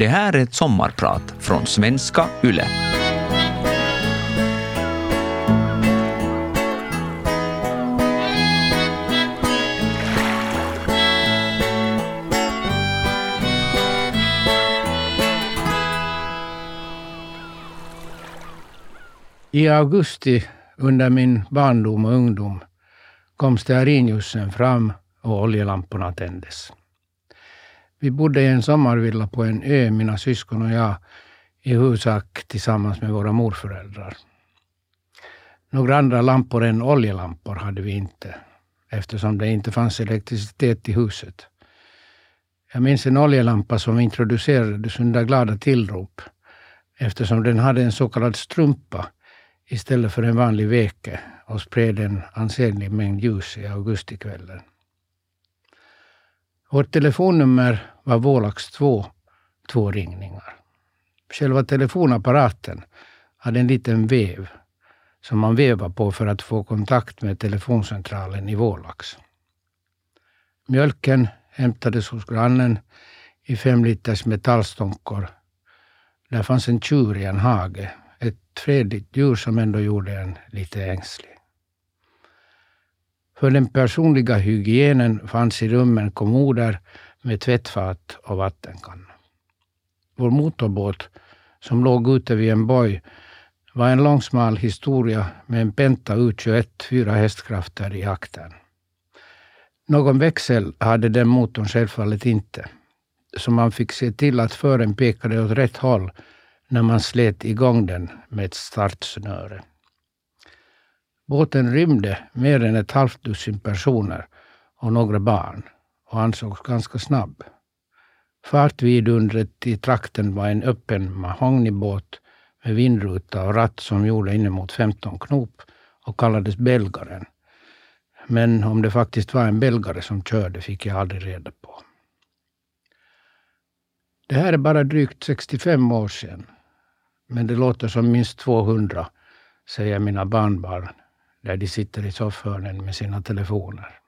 Det här är ett sommarprat från svenska YLE. I augusti under min barndom och ungdom kom stearinljusen fram och oljelamporna tändes. Vi bodde i en sommarvilla på en ö, mina syskon och jag, i huvudsak tillsammans med våra morföräldrar. Några andra lampor än oljelampor hade vi inte, eftersom det inte fanns elektricitet i huset. Jag minns en oljelampa som introducerades under glada tillrop, eftersom den hade en så kallad strumpa istället för en vanlig veke och spred en ansenlig mängd ljus i augustikvällen. Vårt telefonnummer var Vålax 2, två ringningar. Själva telefonapparaten hade en liten vev som man vevade på för att få kontakt med telefoncentralen i Vålax. Mjölken hämtades hos grannen i fem liters metallstånkor. Där fanns en tjur i en hage, ett fredligt djur som ändå gjorde en lite ängslig. För den personliga hygienen fanns i rummen kommoder med tvättfat och vattenkanna. Vår motorbåt, som låg ute vid en boj, var en långsmal historia med en Penta U21 fyra hästkrafter i aktern. Någon växel hade den motorn självfallet inte, så man fick se till att fören pekade åt rätt håll när man slet igång den med ett startsnöre. Båten rymde mer än ett halvt dussin personer och några barn och ansågs ganska snabb. Fartvidundret i trakten var en öppen mahognybåt med vindruta och ratt som gjorde inemot 15 knop och kallades Belgaren. Men om det faktiskt var en belgare som körde fick jag aldrig reda på. Det här är bara drygt 65 år sedan. Men det låter som minst 200, säger mina barnbarn där de sitter i soffhörnen med sina telefoner.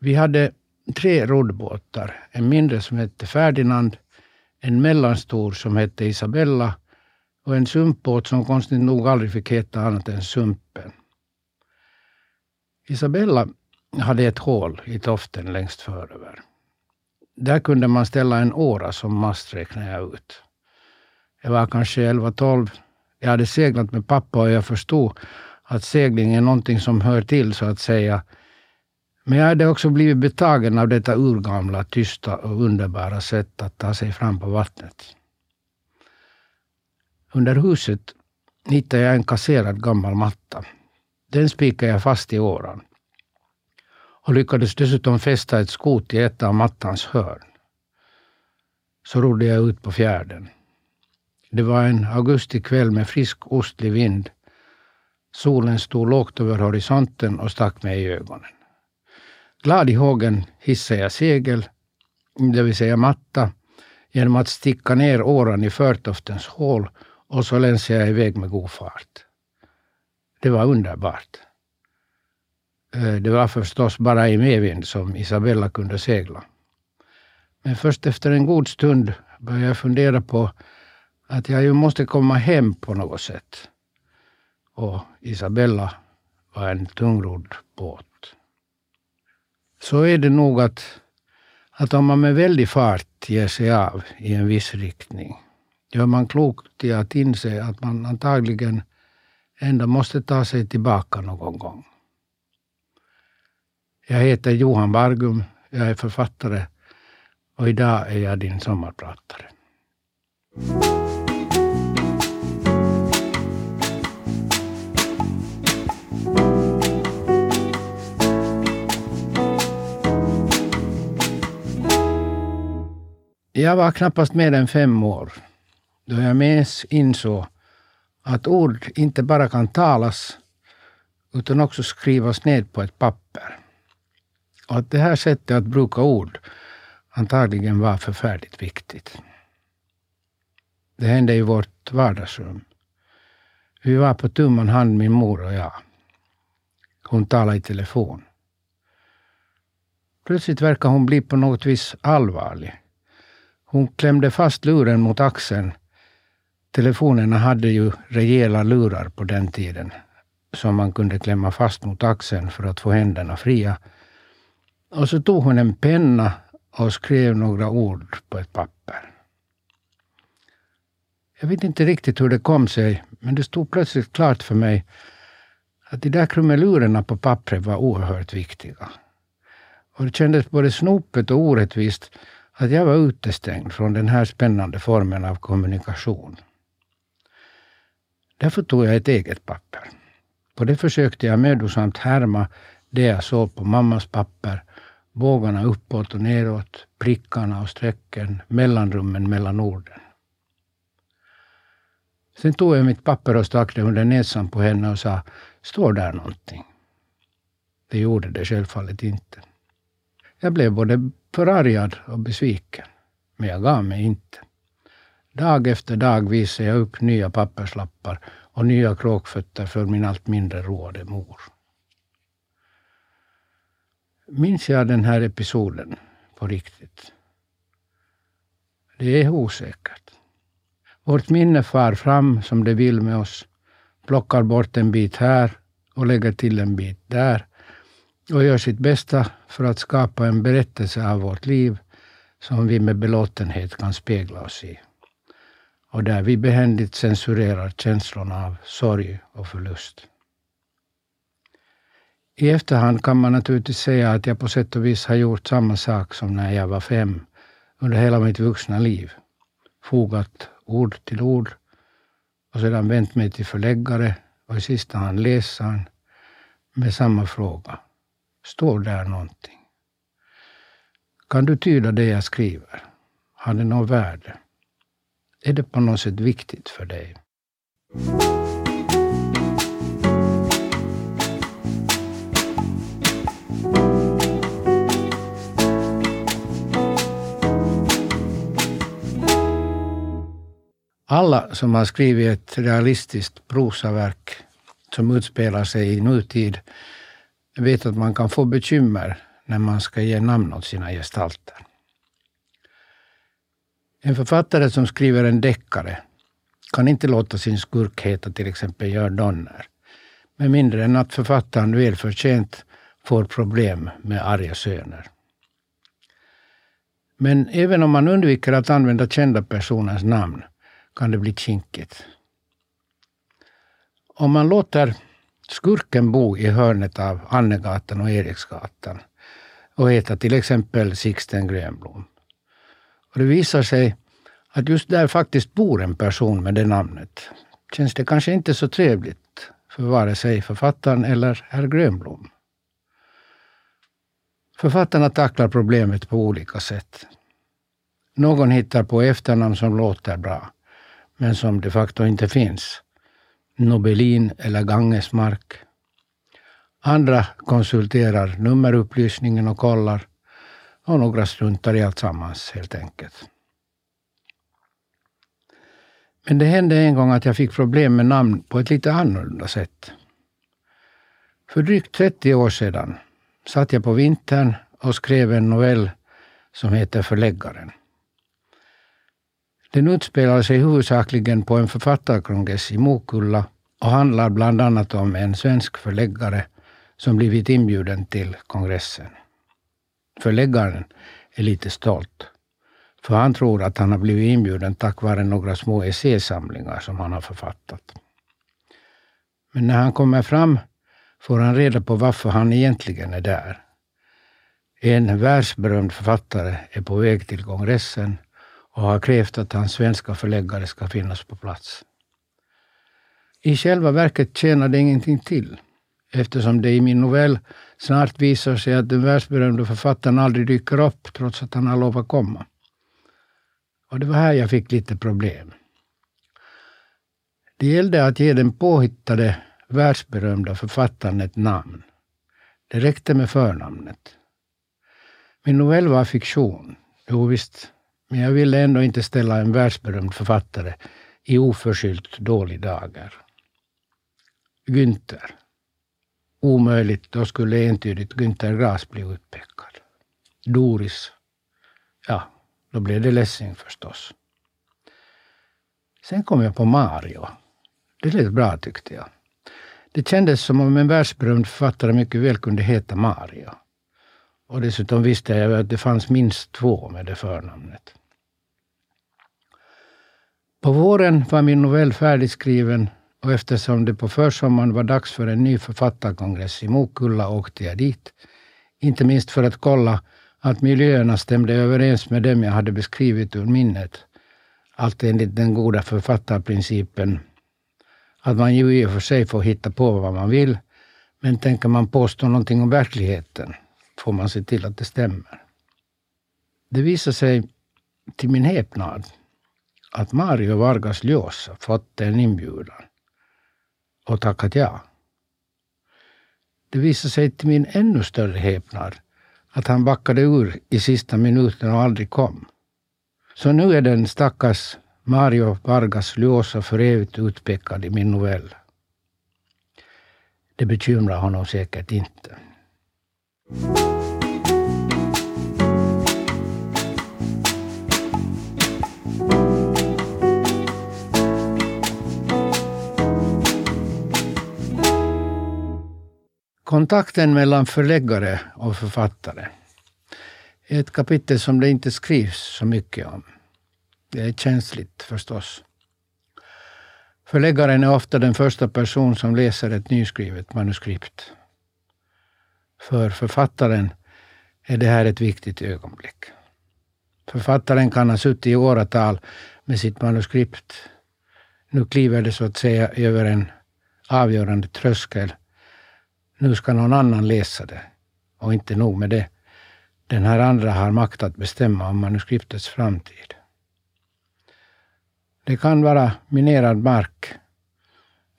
Vi hade tre roddbåtar. En mindre som hette Ferdinand, en mellanstor som hette Isabella och en sumpbåt som konstigt nog aldrig fick heta annat än Sumpen. Isabella hade ett hål i toften längst föröver. Där kunde man ställa en åra som mast, räknade jag ut. Jag var kanske 11-12. Jag hade seglat med pappa och jag förstod att segling är någonting som hör till, så att säga. Men jag hade också blivit betagen av detta urgamla, tysta och underbara sätt att ta sig fram på vattnet. Under huset hittade jag en kasserad gammal matta. Den spikade jag fast i åran och lyckades dessutom fästa ett skot i ett av mattans hörn. Så rodde jag ut på fjärden. Det var en augustikväll med frisk ostlig vind. Solen stod lågt över horisonten och stack mig i ögonen. Glad i hågen hissade jag segel, det vill säga matta, genom att sticka ner åran i förtoftens hål och så länsade jag iväg med god fart. Det var underbart. Eh, det var förstås bara i medvind som Isabella kunde segla. Men först efter en god stund började jag fundera på att jag ju måste komma hem på något sätt. Och Isabella var en tungrodd båt. Så är det nog att, att om man med väldig fart ger sig av i en viss riktning gör man klokt i att inse att man antagligen ändå måste ta sig tillbaka någon gång. Jag heter Johan Bargum, jag är författare och idag är jag din sommarpratare. Jag var knappast mer än fem år då jag mest insåg att ord inte bara kan talas utan också skrivas ned på ett papper. Och att det här sättet att bruka ord antagligen var förfärligt viktigt. Det hände i vårt vardagsrum. Vi var på tumman hand, min mor och jag. Hon talade i telefon. Plötsligt verkade hon bli på något vis allvarlig. Hon klämde fast luren mot axeln. Telefonerna hade ju rejäla lurar på den tiden som man kunde klämma fast mot axeln för att få händerna fria. Och så tog hon en penna och skrev några ord på ett papper. Jag vet inte riktigt hur det kom sig, men det stod plötsligt klart för mig att de där krumelurerna på pappret var oerhört viktiga. Och det kändes både snopet och orättvist att jag var utestängd från den här spännande formen av kommunikation. Därför tog jag ett eget papper. På det försökte jag mödosamt härma det jag såg på mammas papper. Bågarna uppåt och neråt, prickarna och strecken, mellanrummen mellan orden. Sen tog jag mitt papper och stack det under näsan på henne och sa, står där någonting? Det gjorde det självfallet inte. Jag blev både förargad och besviken, men jag gav mig inte. Dag efter dag visade jag upp nya papperslappar och nya kråkfötter för min allt mindre roade mor. Minns jag den här episoden på riktigt? Det är osäkert. Vårt minne far fram som det vill med oss, plockar bort en bit här och lägger till en bit där och gör sitt bästa för att skapa en berättelse av vårt liv som vi med belåtenhet kan spegla oss i. Och där vi behändigt censurerar känslorna av sorg och förlust. I efterhand kan man naturligtvis säga att jag på sätt och vis har gjort samma sak som när jag var fem, under hela mitt vuxna liv. Fogat ord till ord och sedan vänt mig till förläggare och i sista hand läsaren med samma fråga. Står där någonting? Kan du tyda det jag skriver? Har det något värde? Är det på något sätt viktigt för dig? Alla som har skrivit ett realistiskt prosaverk som utspelar sig i nutid vet att man kan få bekymmer när man ska ge namn åt sina gestalter. En författare som skriver en deckare kan inte låta sin skurk heta till exempel Gör Donner, med mindre än att författaren välförtjänt får problem med arga söner. Men även om man undviker att använda kända personers namn kan det bli kinkigt. Om man låter skurken bo i hörnet av Annegatan och Eriksgatan och äta till exempel Sixten Grönblom. Och det visar sig att just där faktiskt bor en person med det namnet. Känns det kanske inte så trevligt för vare sig författaren eller herr Grönblom. Författarna tacklar problemet på olika sätt. Någon hittar på efternamn som låter bra men som de facto inte finns. Nobelin eller Gangesmark. Andra konsulterar nummerupplysningen och kollar och några struntar i alltsammans helt enkelt. Men det hände en gång att jag fick problem med namn på ett lite annorlunda sätt. För drygt 30 år sedan satt jag på vintern och skrev en novell som heter Förläggaren. Den utspelar sig huvudsakligen på en författarkongress i Mokulla och handlar bland annat om en svensk förläggare som blivit inbjuden till kongressen. Förläggaren är lite stolt, för han tror att han har blivit inbjuden tack vare några små essäsamlingar som han har författat. Men när han kommer fram får han reda på varför han egentligen är där. En världsberömd författare är på väg till kongressen och har krävt att hans svenska förläggare ska finnas på plats. I själva verket tjänar det ingenting till eftersom det i min novell snart visar sig att den världsberömde författaren aldrig dyker upp trots att han har lovat komma. Och det var här jag fick lite problem. Det gällde att ge den påhittade världsberömda författaren ett namn. Det räckte med förnamnet. Min novell var fiktion. Jo visst, men jag ville ändå inte ställa en världsberömd författare i oförskyllt dålig dagar. Günther. Omöjligt, då skulle entydigt Günther Gras bli utpekad. Doris. Ja, Då blev det Lessing förstås. Sen kom jag på Mario. Det lät bra tyckte jag. Det kändes som om en världsberömd författare mycket väl kunde heta Mario. Och dessutom visste jag att det fanns minst två med det förnamnet. På våren var min novell färdigskriven och eftersom det på försommaren var dags för en ny författarkongress i Mokulla åkte jag dit. Inte minst för att kolla att miljöerna stämde överens med dem jag hade beskrivit ur minnet. Allt enligt den goda författarprincipen att man ju i och för sig får hitta på vad man vill, men tänker man påstå någonting om verkligheten får man se till att det stämmer. Det visar sig till min häpnad att Mario Vargas Llosa fått en inbjudan och tackat ja. Det visade sig till min ännu större häpnad att han backade ur i sista minuten och aldrig kom. Så nu är den stackars Mario Vargas Llosa för evigt utpekad i min novell. Det bekymrar honom säkert inte. Kontakten mellan förläggare och författare är ett kapitel som det inte skrivs så mycket om. Det är känsligt förstås. Förläggaren är ofta den första person som läser ett nyskrivet manuskript. För författaren är det här ett viktigt ögonblick. Författaren kan ha suttit i åratal med sitt manuskript. Nu kliver det så att säga över en avgörande tröskel nu ska någon annan läsa det. Och inte nog med det. Den här andra har makt att bestämma om manuskriptets framtid. Det kan vara minerad mark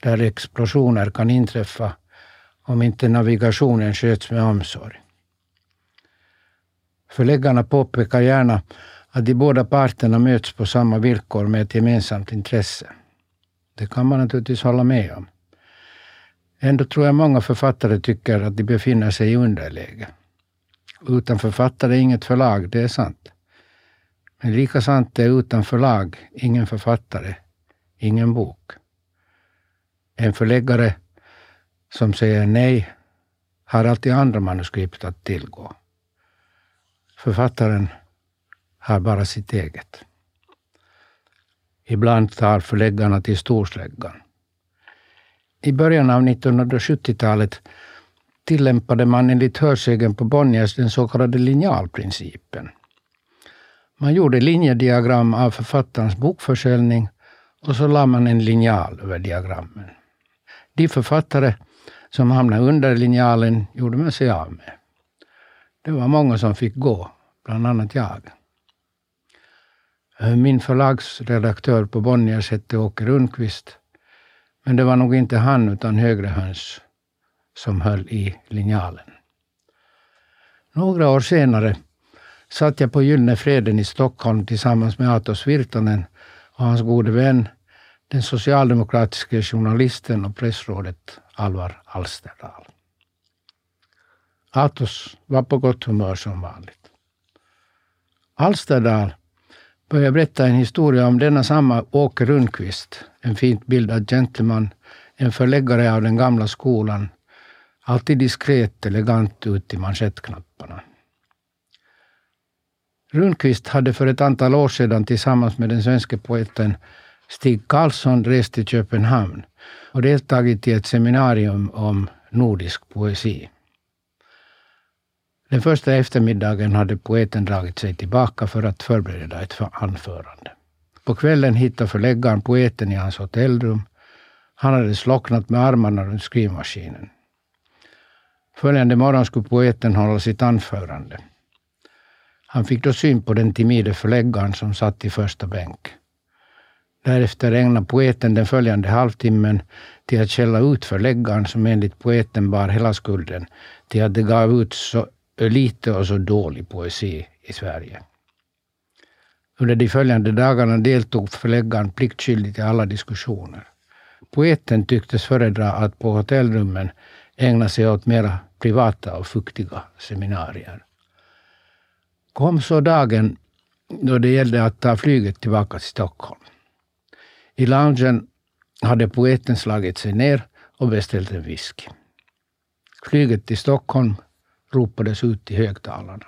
där explosioner kan inträffa om inte navigationen sköts med omsorg. Förläggarna påpekar gärna att de båda parterna möts på samma villkor med ett gemensamt intresse. Det kan man naturligtvis hålla med om. Ändå tror jag många författare tycker att de befinner sig i underläge. Utan författare inget förlag, det är sant. Men lika sant är utan förlag ingen författare, ingen bok. En förläggare som säger nej har alltid andra manuskript att tillgå. Författaren har bara sitt eget. Ibland tar förläggarna till storsläggan. I början av 1970-talet tillämpade man enligt hörsägen på Bonniers den så kallade linjalprincipen. Man gjorde linjediagram av författarens bokförsäljning och så lade man en linjal över diagrammen. De författare som hamnade under linjalen gjorde man sig av med. Det var många som fick gå, bland annat jag. Min förlagsredaktör på Bonniers hette Åke Rundqvist men det var nog inte han utan högre höns som höll i linjalen. Några år senare satt jag på Gyllene Freden i Stockholm tillsammans med Atos Virtanen och hans gode vän, den socialdemokratiske journalisten och pressrådet Alvar Alsterdal. Atos var på gott humör som vanligt. Alsterdal började berätta en historia om denna samma Åke Rundqvist, en fint bildad gentleman, en förläggare av den gamla skolan, alltid diskret elegant ut i manschettknapparna. Rundqvist hade för ett antal år sedan tillsammans med den svenska poeten Stig Karlsson rest till Köpenhamn och deltagit i ett seminarium om nordisk poesi. Den första eftermiddagen hade poeten dragit sig tillbaka för att förbereda ett anförande. På kvällen hittade förläggaren poeten i hans hotellrum. Han hade slocknat med armarna runt skrivmaskinen. Följande morgon skulle poeten hålla sitt anförande. Han fick då syn på den timide förläggaren som satt i första bänk. Därefter ägnade poeten den följande halvtimmen till att skälla ut förläggaren som enligt poeten bar hela skulden till att det gav ut så lite och så dålig poesi i Sverige. Under de följande dagarna deltog förläggaren pliktskyldigt i alla diskussioner. Poeten tycktes föredra att på hotellrummen ägna sig åt mera privata och fuktiga seminarier. Kom så dagen då det gällde att ta flyget tillbaka till Stockholm. I loungen hade poeten slagit sig ner och beställt en whisky. Flyget till Stockholm ropades ut i högtalarna.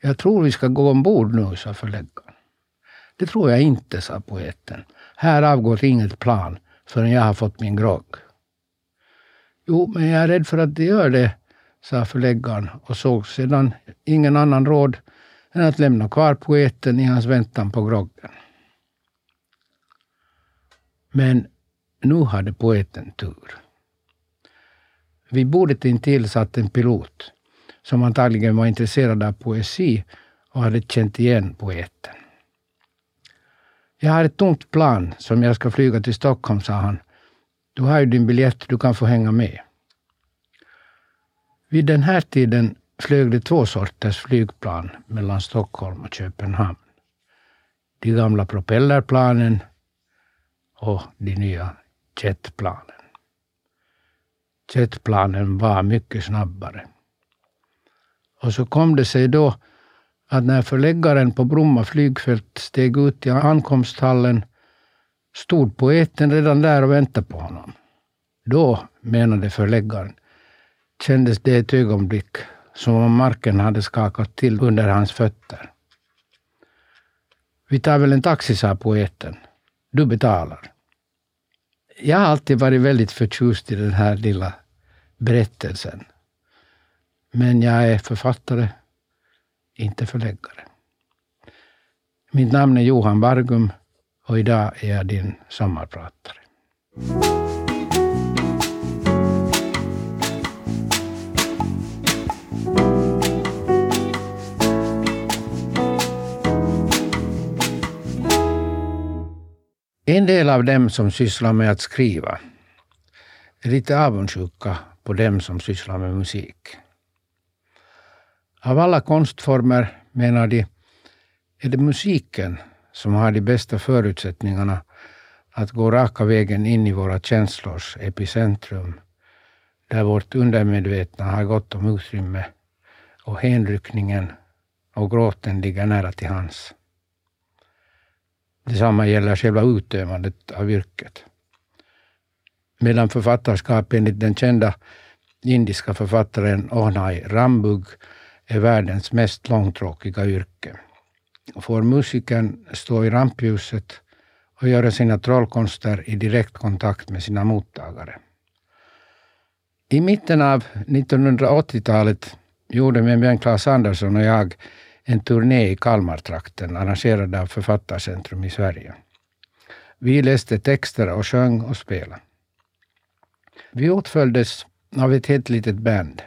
Jag tror vi ska gå ombord nu, sa förläggaren. Det tror jag inte, sa poeten. Här avgår inget plan förrän jag har fått min grogg. Jo, men jag är rädd för att det gör det, sa förläggaren och såg sedan ingen annan råd än att lämna kvar poeten i hans väntan på groggen. Men nu hade poeten tur. Vid bordet intill satt en pilot som antagligen var intresserad av poesi och hade känt igen poeten. Jag har ett tomt plan som jag ska flyga till Stockholm, sa han. Du har ju din biljett, du kan få hänga med. Vid den här tiden flög det två sorters flygplan mellan Stockholm och Köpenhamn. De gamla propellerplanen och de nya jetplanen. Jetplanen var mycket snabbare. Och så kom det sig då att när förläggaren på Bromma flygfält steg ut i ankomsthallen stod poeten redan där och väntade på honom. Då, menade förläggaren, kändes det ett ögonblick som om marken hade skakat till under hans fötter. Vi tar väl en taxi, sa poeten. Du betalar. Jag har alltid varit väldigt förtjust i den här lilla berättelsen. Men jag är författare, inte förläggare. Mitt namn är Johan Bargum och idag är jag din sommarpratare. En del av dem som sysslar med att skriva är lite avundsjuka på dem som sysslar med musik. Av alla konstformer, menar de, är det musiken som har de bästa förutsättningarna att gå raka vägen in i våra känslors epicentrum, där vårt undermedvetna har gott om utrymme och hänryckningen och gråten ligger nära till hands. Detsamma gäller själva utövandet av yrket. Medan författarskap enligt den kända indiska författaren Ohnai Rambug är världens mest långtråkiga yrke. Får musikern stå i rampljuset och göra sina trollkonster i direkt kontakt med sina mottagare. I mitten av 1980-talet gjorde min vän Claes Andersson och jag en turné i Kalmartrakten arrangerad av Författarcentrum i Sverige. Vi läste texter och sjöng och spelade. Vi åtföljdes av ett helt litet band.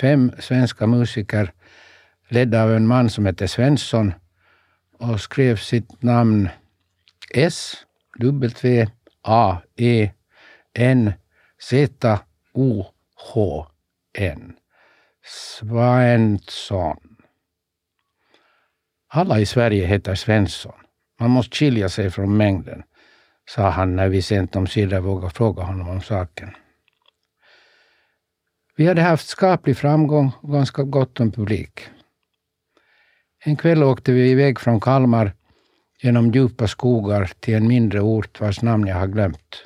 Fem svenska musiker ledda av en man som hette Svensson och skrev sitt namn S, W, A, E, N, Z, O, H, N. Svensson. Alla i Sverige heter Svensson. Man måste skilja sig från mängden, sa han när vi sent omsider vågade fråga honom om saken. Vi hade haft skaplig framgång och ganska gott om publik. En kväll åkte vi iväg från Kalmar genom djupa skogar till en mindre ort vars namn jag har glömt.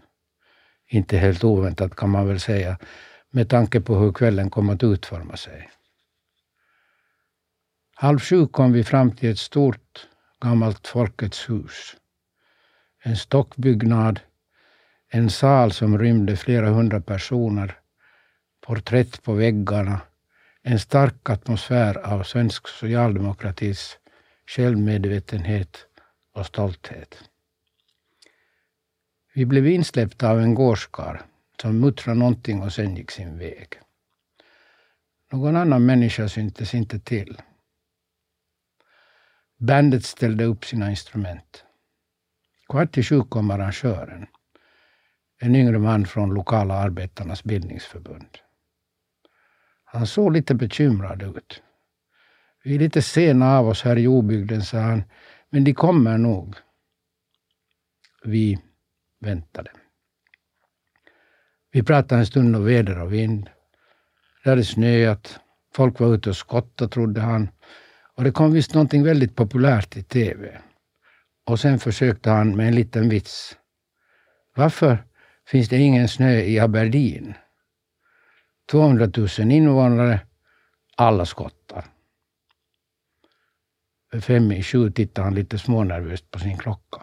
Inte helt oväntat kan man väl säga, med tanke på hur kvällen kom att utforma sig. Halv sju kom vi fram till ett stort gammalt Folkets hus. En stockbyggnad, en sal som rymde flera hundra personer, porträtt på väggarna, en stark atmosfär av svensk socialdemokratis självmedvetenhet och stolthet. Vi blev insläppta av en gårdskar som muttrade någonting och sen gick sin väg. Någon annan människa syntes inte till. Bandet ställde upp sina instrument. Kvart i sju kom arrangören, en yngre man från lokala arbetarnas bildningsförbund. Han såg lite bekymrad ut. Vi är lite sena av oss här i obygden, sa han, men de kommer nog. Vi väntade. Vi pratade en stund om väder och vind. Det hade snöat. Folk var ute och skottade, trodde han. Och det kom visst någonting väldigt populärt i TV. Och sen försökte han med en liten vits. Varför finns det ingen snö i Aberdeen? 200 000 invånare, alla skottar. Fem i sju tittade han lite smånervöst på sin klocka.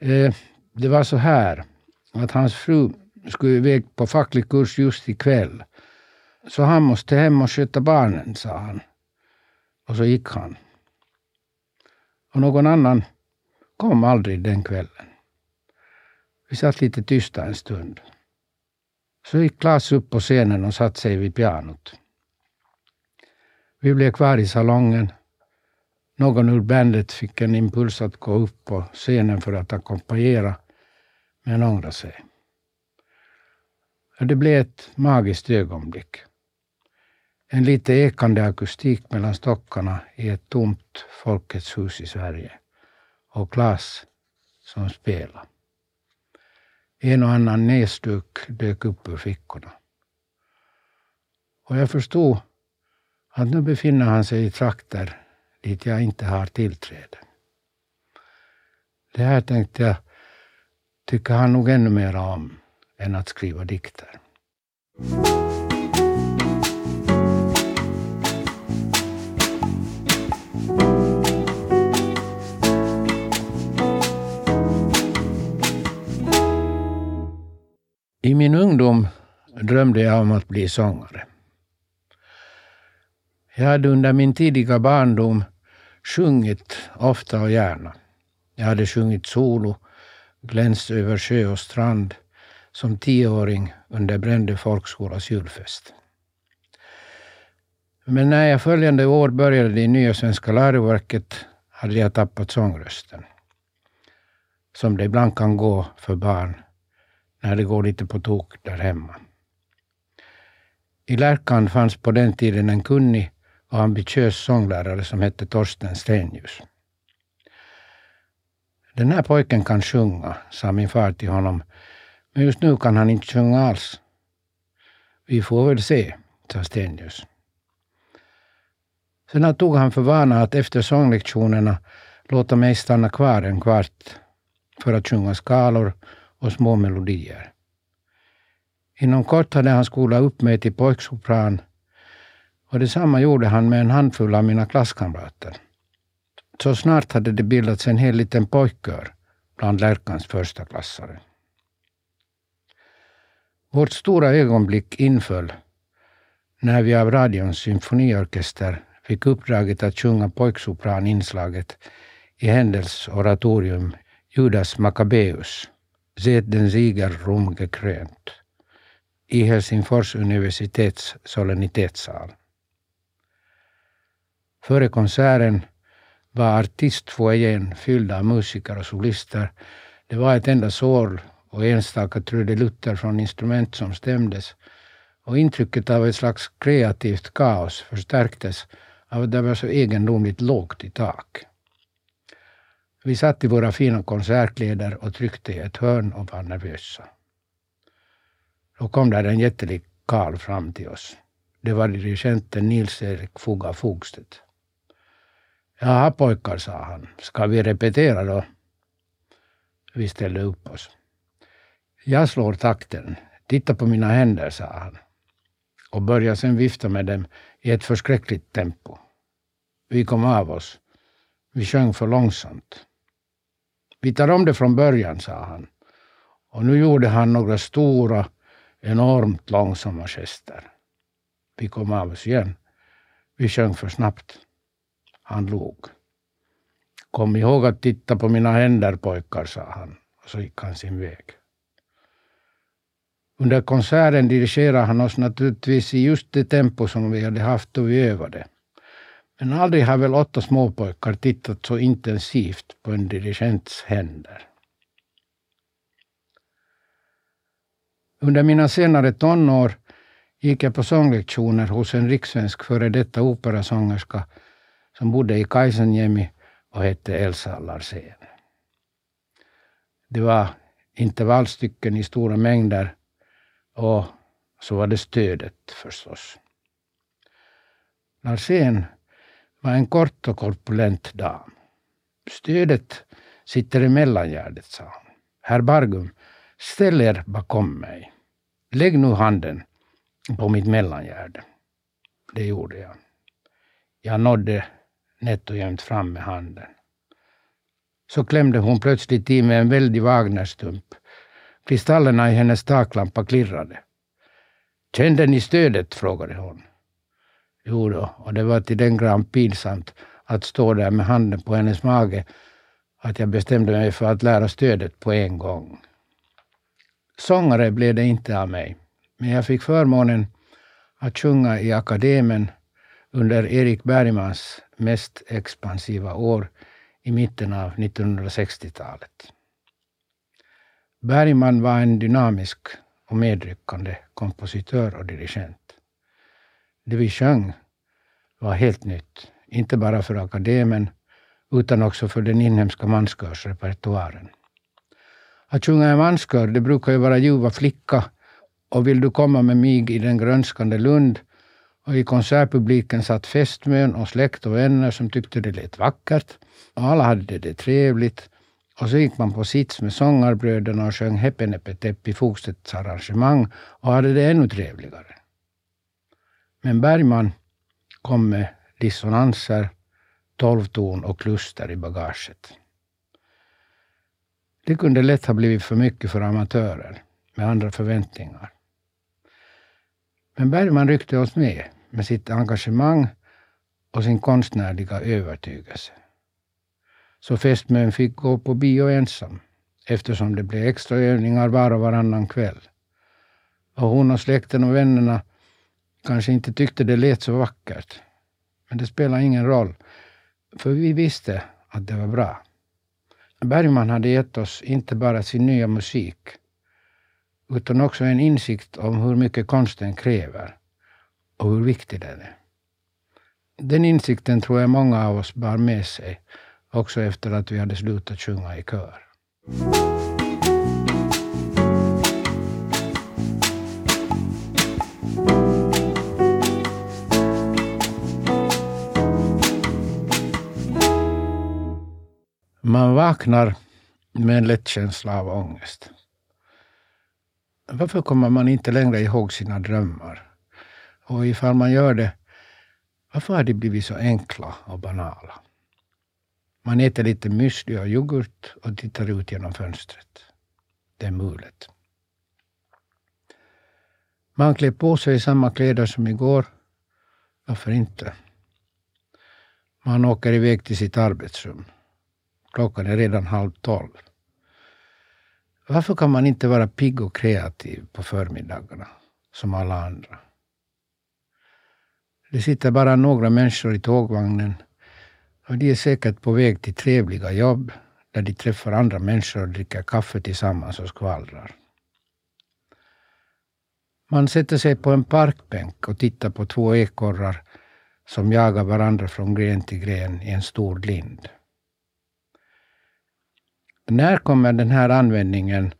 Eh, det var så här att hans fru skulle iväg på facklig kurs just ikväll. Så han måste hem och sköta barnen, sa han. Och så gick han. Och någon annan kom aldrig den kvällen. Vi satt lite tysta en stund. Så gick Klas upp på scenen och satte sig vid pianot. Vi blev kvar i salongen. Någon ur bandet fick en impuls att gå upp på scenen för att ackompanjera, men ångrade sig. Det blev ett magiskt ögonblick. En lite ekande akustik mellan stockarna i ett tomt Folkets hus i Sverige och Klas som spelade. En och annan näsduk dök upp ur fickorna. Och jag förstod att nu befinner han sig i trakter dit jag inte har tillträde. Det här tänkte jag tycker han nog ännu mer om än att skriva dikter. I min ungdom drömde jag om att bli sångare. Jag hade under min tidiga barndom sjungit ofta och gärna. Jag hade sjungit solo, glänst över sjö och strand som tioåring under Brände folkskolas julfest. Men när jag följande år började i Nya Svenska läroverket hade jag tappat sångrösten. Som det ibland kan gå för barn när det går lite på tok där hemma. I Lärkan fanns på den tiden en kunnig och ambitiös sånglärare som hette Torsten Stenius. Den här pojken kan sjunga, sa min far till honom, men just nu kan han inte sjunga alls. Vi får väl se, sa Stenius. Sedan tog han för vana att efter sånglektionerna låta mig stanna kvar en kvart för att sjunga skalor och små melodier. Inom kort hade han skolat upp mig till pojksopran och detsamma gjorde han med en handfull av mina klasskamrater. Så snart hade det bildats en hel liten pojkkör bland Lärkans första klassare. Vårt stora ögonblick inföll när vi av radions symfoniorkester fick uppdraget att sjunga pojksopraninslaget i Händels oratorium Judas Maccabeus, Seht den Sieger rumgekrönt, i Helsingfors universitets solenitetssal. Före konserten var artistfoajén fylld av musiker och solister. Det var ett enda sorl och enstaka trudelutter från instrument som stämdes och intrycket av ett slags kreativt kaos förstärktes av att det var så egendomligt lågt i tak. Vi satt i våra fina konsertkläder och tryckte i ett hörn och var nervösa. Då kom där en jättelik karl fram till oss. Det var dirigenten Nils-Erik Fuga Fogstedt. Jaha pojkar, sa han. Ska vi repetera då? Vi ställde upp oss. Jag slår takten. Titta på mina händer, sa han. Och började sen vifta med dem i ett förskräckligt tempo. Vi kom av oss. Vi sjöng för långsamt. Vi tar om det från början, sa han. Och nu gjorde han några stora, enormt långsamma gester. Vi kom av oss igen. Vi sjöng för snabbt. Han log. Kom ihåg att titta på mina händer pojkar, sa han. Och så gick han sin väg. Under konserten dirigerade han oss naturligtvis i just det tempo som vi hade haft då vi övade. Men aldrig har väl åtta småpojkar tittat så intensivt på en dirigents händer. Under mina senare tonår gick jag på sånglektioner hos en rikssvensk före detta operasångerska som bodde i Kaisenjemi och hette Elsa Larsén. Det var intervallstycken i stora mängder och så var det stödet förstås. Larsén var en kort och korpulent dam. Stödet sitter i mellangärdet, sa hon. Herr Bargum, ställ er bakom mig. Lägg nu handen på mitt mellangärde. Det gjorde jag. Jag nådde nätt och jämnt fram med handen. Så klämde hon plötsligt i med en väldig Wagnerstump. Kristallerna i hennes taklampa klirrade. Kände ni stödet? frågade hon. Jo då, och det var till den grad pinsamt att stå där med handen på hennes mage att jag bestämde mig för att lära stödet på en gång. Sångare blev det inte av mig, men jag fick förmånen att sjunga i akademin under Erik Bergmans mest expansiva år i mitten av 1960-talet. Bergman var en dynamisk och medryckande kompositör och dirigent. Det vi sjöng var helt nytt, inte bara för akademin utan också för den inhemska manskörsrepertoaren. Att sjunga en manskör, det brukar ju vara ljuva flicka och Vill du komma med mig i den grönskande lund och i konsertpubliken satt fästmön och släkt och vänner som tyckte det lät vackert och alla hade det trevligt. Och så gick man på sits med sångarbröderna och sjöng Heppenepetepp i Fogstedts arrangemang och hade det ännu trevligare. Men Bergman kom med dissonanser, tolvton och kluster i bagaget. Det kunde lätt ha blivit för mycket för amatörer med andra förväntningar. Men Bergman ryckte oss med med sitt engagemang och sin konstnärliga övertygelse. Så fästmön fick gå på bio ensam eftersom det blev extra övningar var och varannan kväll. Och hon och släkten och vännerna kanske inte tyckte det lät så vackert. Men det spelar ingen roll, för vi visste att det var bra. Bergman hade gett oss inte bara sin nya musik, utan också en insikt om hur mycket konsten kräver och hur viktig den är. Den insikten tror jag många av oss bar med sig, också efter att vi hade slutat sjunga i kör. Man vaknar med en lätt känsla av ångest. Varför kommer man inte längre ihåg sina drömmar? Och ifall man gör det, varför har de blivit så enkla och banala? Man äter lite müsli och yoghurt och tittar ut genom fönstret. Det är mulet. Man klär på sig samma kläder som igår. Varför inte? Man åker iväg till sitt arbetsrum. Klockan är redan halv tolv. Varför kan man inte vara pigg och kreativ på förmiddagarna som alla andra? Det sitter bara några människor i tågvagnen och de är säkert på väg till trevliga jobb där de träffar andra människor och dricker kaffe tillsammans och skvallrar. Man sätter sig på en parkbänk och tittar på två ekorrar som jagar varandra från gren till gren i en stor lind. När kommer den här användningen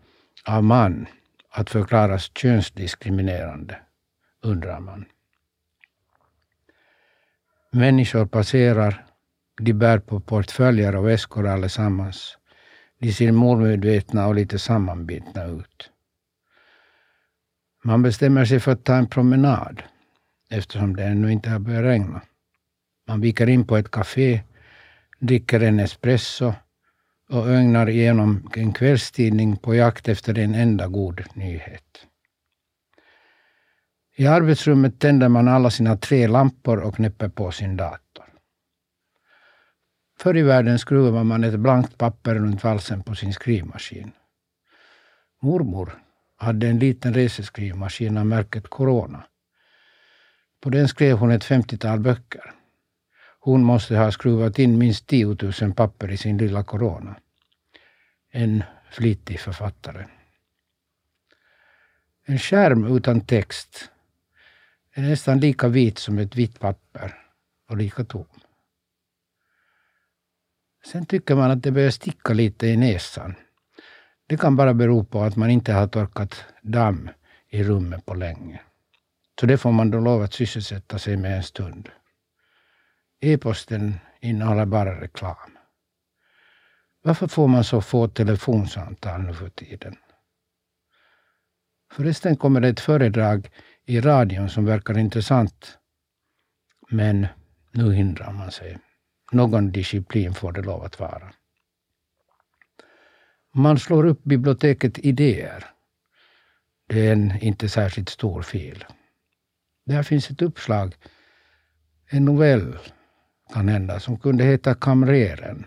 av man att förklaras könsdiskriminerande, undrar man. Människor passerar, de bär på portföljer och väskor allesammans. De ser målmedvetna och lite sammanbitna ut. Man bestämmer sig för att ta en promenad eftersom det ännu inte har börjat regna. Man viker in på ett café, dricker en espresso och ögnar igenom en kvällstidning på jakt efter en enda god nyhet. I arbetsrummet tänder man alla sina tre lampor och knäpper på sin dator. Förr i världen skruvade man ett blankt papper runt valsen på sin skrivmaskin. Mormor hade en liten reseskrivmaskin av märket Corona. På den skrev hon ett femtiotal böcker. Hon måste ha skruvat in minst 10 000 papper i sin lilla Corona. En flitig författare. En skärm utan text är nästan lika vit som ett vitt papper och lika tom. Sen tycker man att det börjar sticka lite i näsan. Det kan bara bero på att man inte har torkat damm i rummet på länge. Så det får man då lov att sysselsätta sig med en stund. E-posten innehåller bara reklam. Varför får man så få telefonsamtal nu för tiden? Förresten kommer det ett föredrag i radion som verkar intressant. Men nu hindrar man sig. Någon disciplin får det lov att vara. Man slår upp biblioteket Idéer. Det är en inte särskilt stor fil. Där finns ett uppslag, en novell kan hända, som kunde heta Kamreren.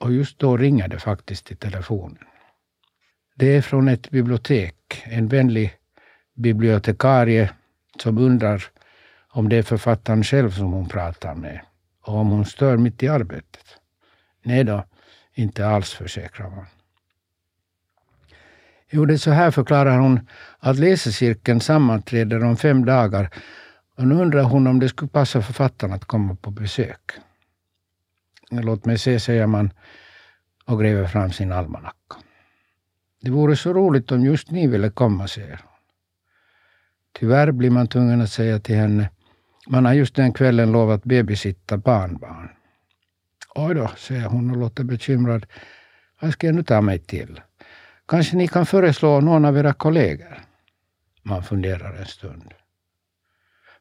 Och just då ringer det faktiskt i telefonen. Det är från ett bibliotek, en vänlig bibliotekarie som undrar om det är författaren själv som hon pratar med och om hon stör mitt i arbetet. Nej då, inte alls försäkrar man. Jo, det är så här förklarar hon att läsecirkeln sammanträder om fem dagar och nu undrar hon om det skulle passa författaren att komma på besök. Låt mig se, säger man och gräver fram sin almanacka. Det vore så roligt om just ni ville komma, säger hon. Tyvärr blir man tvungen att säga till henne, man har just den kvällen lovat babysitta barnbarn. Oj då, säger hon och låter bekymrad. Vad ska jag nu ta mig till? Kanske ni kan föreslå någon av era kollegor? Man funderar en stund.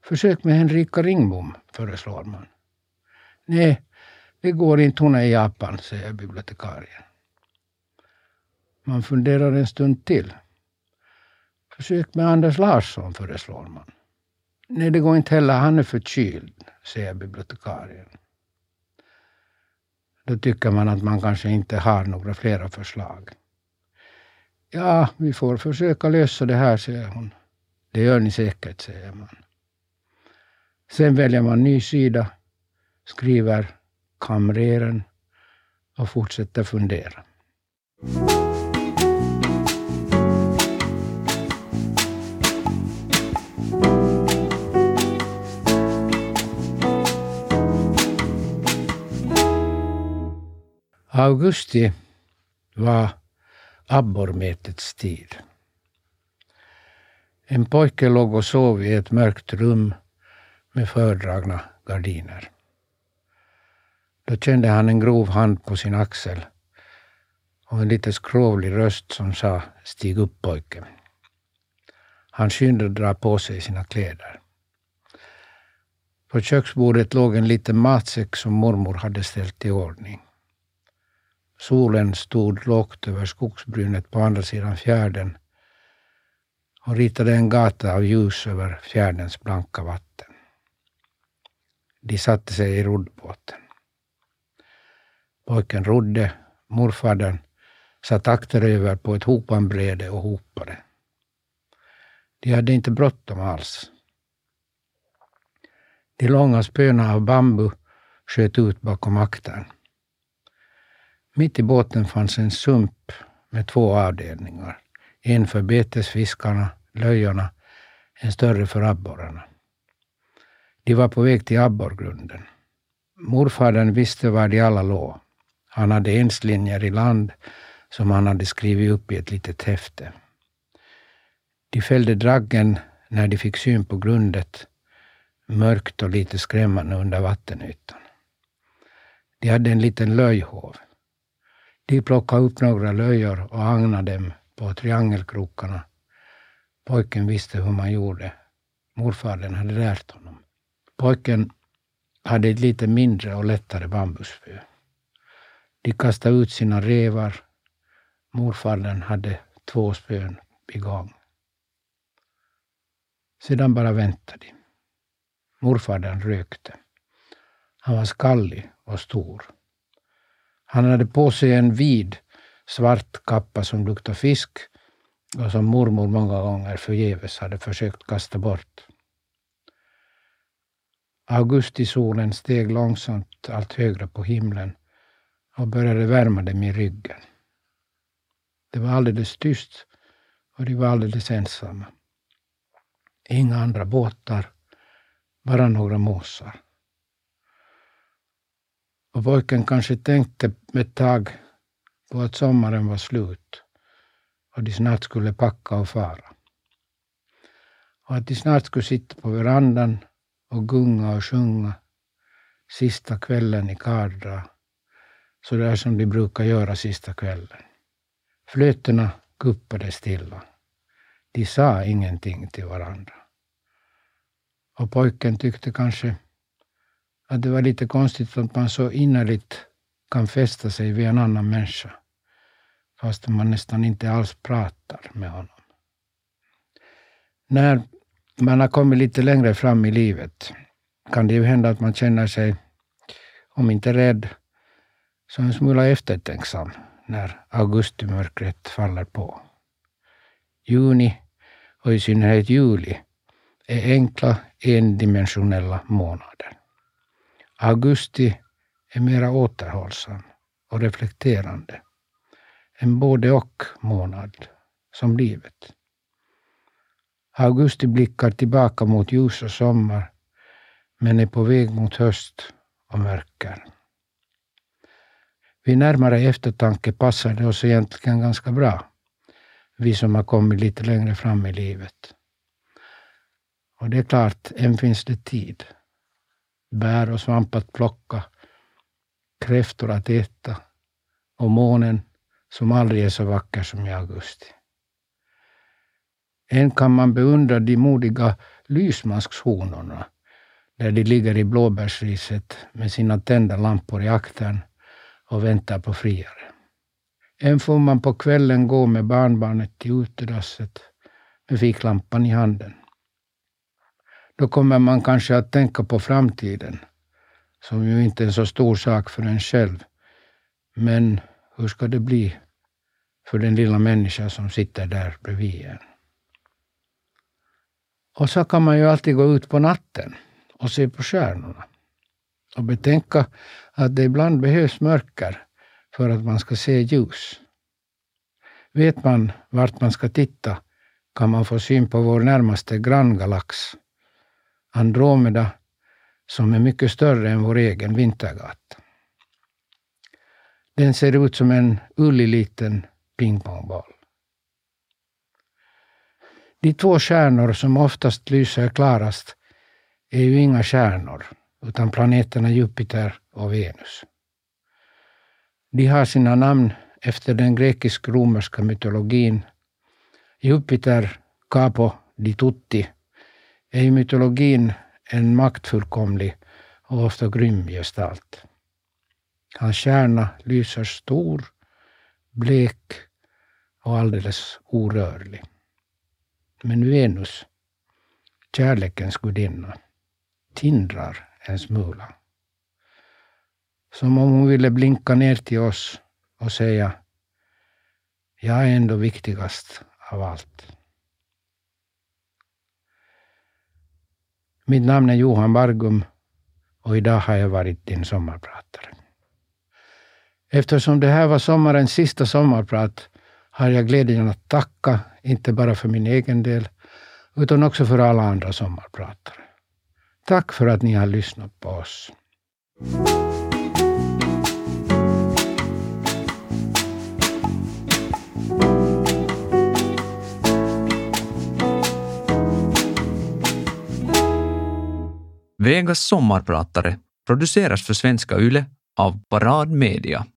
Försök med Henrika Ringbom, föreslår man. Nej, det går inte, hon är i Japan, säger bibliotekarien. Man funderar en stund till. Försök med Anders Larsson, föreslår man. Nej, det går inte heller, han är förkyld, säger bibliotekarien. Då tycker man att man kanske inte har några flera förslag. Ja, vi får försöka lösa det här, säger hon. Det gör ni säkert, säger man. Sen väljer man ny sida, skriver kamreren och fortsätter fundera. Augusti var abborrmetets tid. En pojke låg och sov i ett mörkt rum med fördragna gardiner. Då kände han en grov hand på sin axel och en lite skrovlig röst som sa ”stig upp pojke”. Han skyndade dra på sig sina kläder. På köksbordet låg en liten matsäck som mormor hade ställt i ordning. Solen stod lågt över skogsbrynet på andra sidan fjärden och ritade en gata av ljus över fjärdens blanka vatten. De satte sig i roddbåten. Pojken rodde, morfadern satt akteröver på ett hopanbrede och hopade. De hade inte bråttom alls. De långa spöna av bambu sköt ut bakom aktern. Mitt i båten fanns en sump med två avdelningar. En för betesfiskarna, löjorna, en större för abborrarna. De var på väg till abborrgrunden. Morfadern visste var de alla låg. Han hade enslinjer i land som han hade skrivit upp i ett litet häfte. De fällde draggen när de fick syn på grundet, mörkt och lite skrämmande under vattenytan. De hade en liten löjhov. De plockade upp några löjor och agnade dem på triangelkrokarna. Pojken visste hur man gjorde. Morfadern hade lärt honom. Pojken hade ett lite mindre och lättare bambuspö. De kastade ut sina revar. Morfadern hade två spön igång. Sedan bara väntade de. Morfadern rökte. Han var skallig och stor. Han hade på sig en vid svart kappa som luktade fisk och som mormor många gånger förgäves hade försökt kasta bort. Augustisolen steg långsamt allt högre på himlen och började värma dem i ryggen. Det var alldeles tyst och de var alldeles ensamma. Inga andra båtar, bara några måsar. Och pojken kanske tänkte ett tag på att sommaren var slut och de snart skulle packa och fara. Och att de snart skulle sitta på verandan och gunga och sjunga sista kvällen i Kardra, så där som de brukar göra sista kvällen. Flötena guppade stilla. De sa ingenting till varandra. Och pojken tyckte kanske att det var lite konstigt att man så innerligt kan fästa sig vid en annan människa, fast man nästan inte alls pratar med honom. När man har kommit lite längre fram i livet kan det ju hända att man känner sig, om inte rädd, så en smula eftertänksam när augustimörkret faller på. Juni och i synnerhet juli är enkla endimensionella månader. Augusti är mera återhållsam och reflekterande. En både och månad, som livet. Augusti blickar tillbaka mot ljus och sommar, men är på väg mot höst och mörker. Vid närmare eftertanke passar det oss egentligen ganska bra, vi som har kommit lite längre fram i livet. Och det är klart, än finns det tid. Bär och svamp att plocka, kräftor att äta och månen som aldrig är så vacker som i augusti. Än kan man beundra de modiga lysmaskshonorna där de ligger i blåbärsriset med sina tända lampor i aktern och väntar på friare. Än får man på kvällen gå med barnbarnet till utedasset med ficklampan i handen. Då kommer man kanske att tänka på framtiden, som ju inte är en så stor sak för en själv. Men hur ska det bli för den lilla människa som sitter där bredvid en? Och så kan man ju alltid gå ut på natten och se på stjärnorna. Och betänka att det ibland behövs mörker för att man ska se ljus. Vet man vart man ska titta kan man få syn på vår närmaste granngalax, Andromeda, som är mycket större än vår egen vintergata. Den ser ut som en ullig liten pingpongboll. De två stjärnor som oftast lyser klarast är ju inga stjärnor, utan planeterna Jupiter och Venus. De har sina namn efter den grekisk-romerska mytologin. Jupiter, capo di tutti, är i mytologin en maktfullkomlig och ofta grym gestalt. Hans stjärna lyser stor, blek och alldeles orörlig. Men Venus, kärlekens gudinna, tindrar en smula. Som om hon ville blinka ner till oss och säga jag är ändå viktigast av allt. Mitt namn är Johan Bargum och idag har jag varit din sommarpratare. Eftersom det här var sommarens sista sommarprat har jag glädjen att tacka, inte bara för min egen del, utan också för alla andra sommarpratare. Tack för att ni har lyssnat på oss. Vegas sommarpratare produceras för Svenska Yle av Parad Media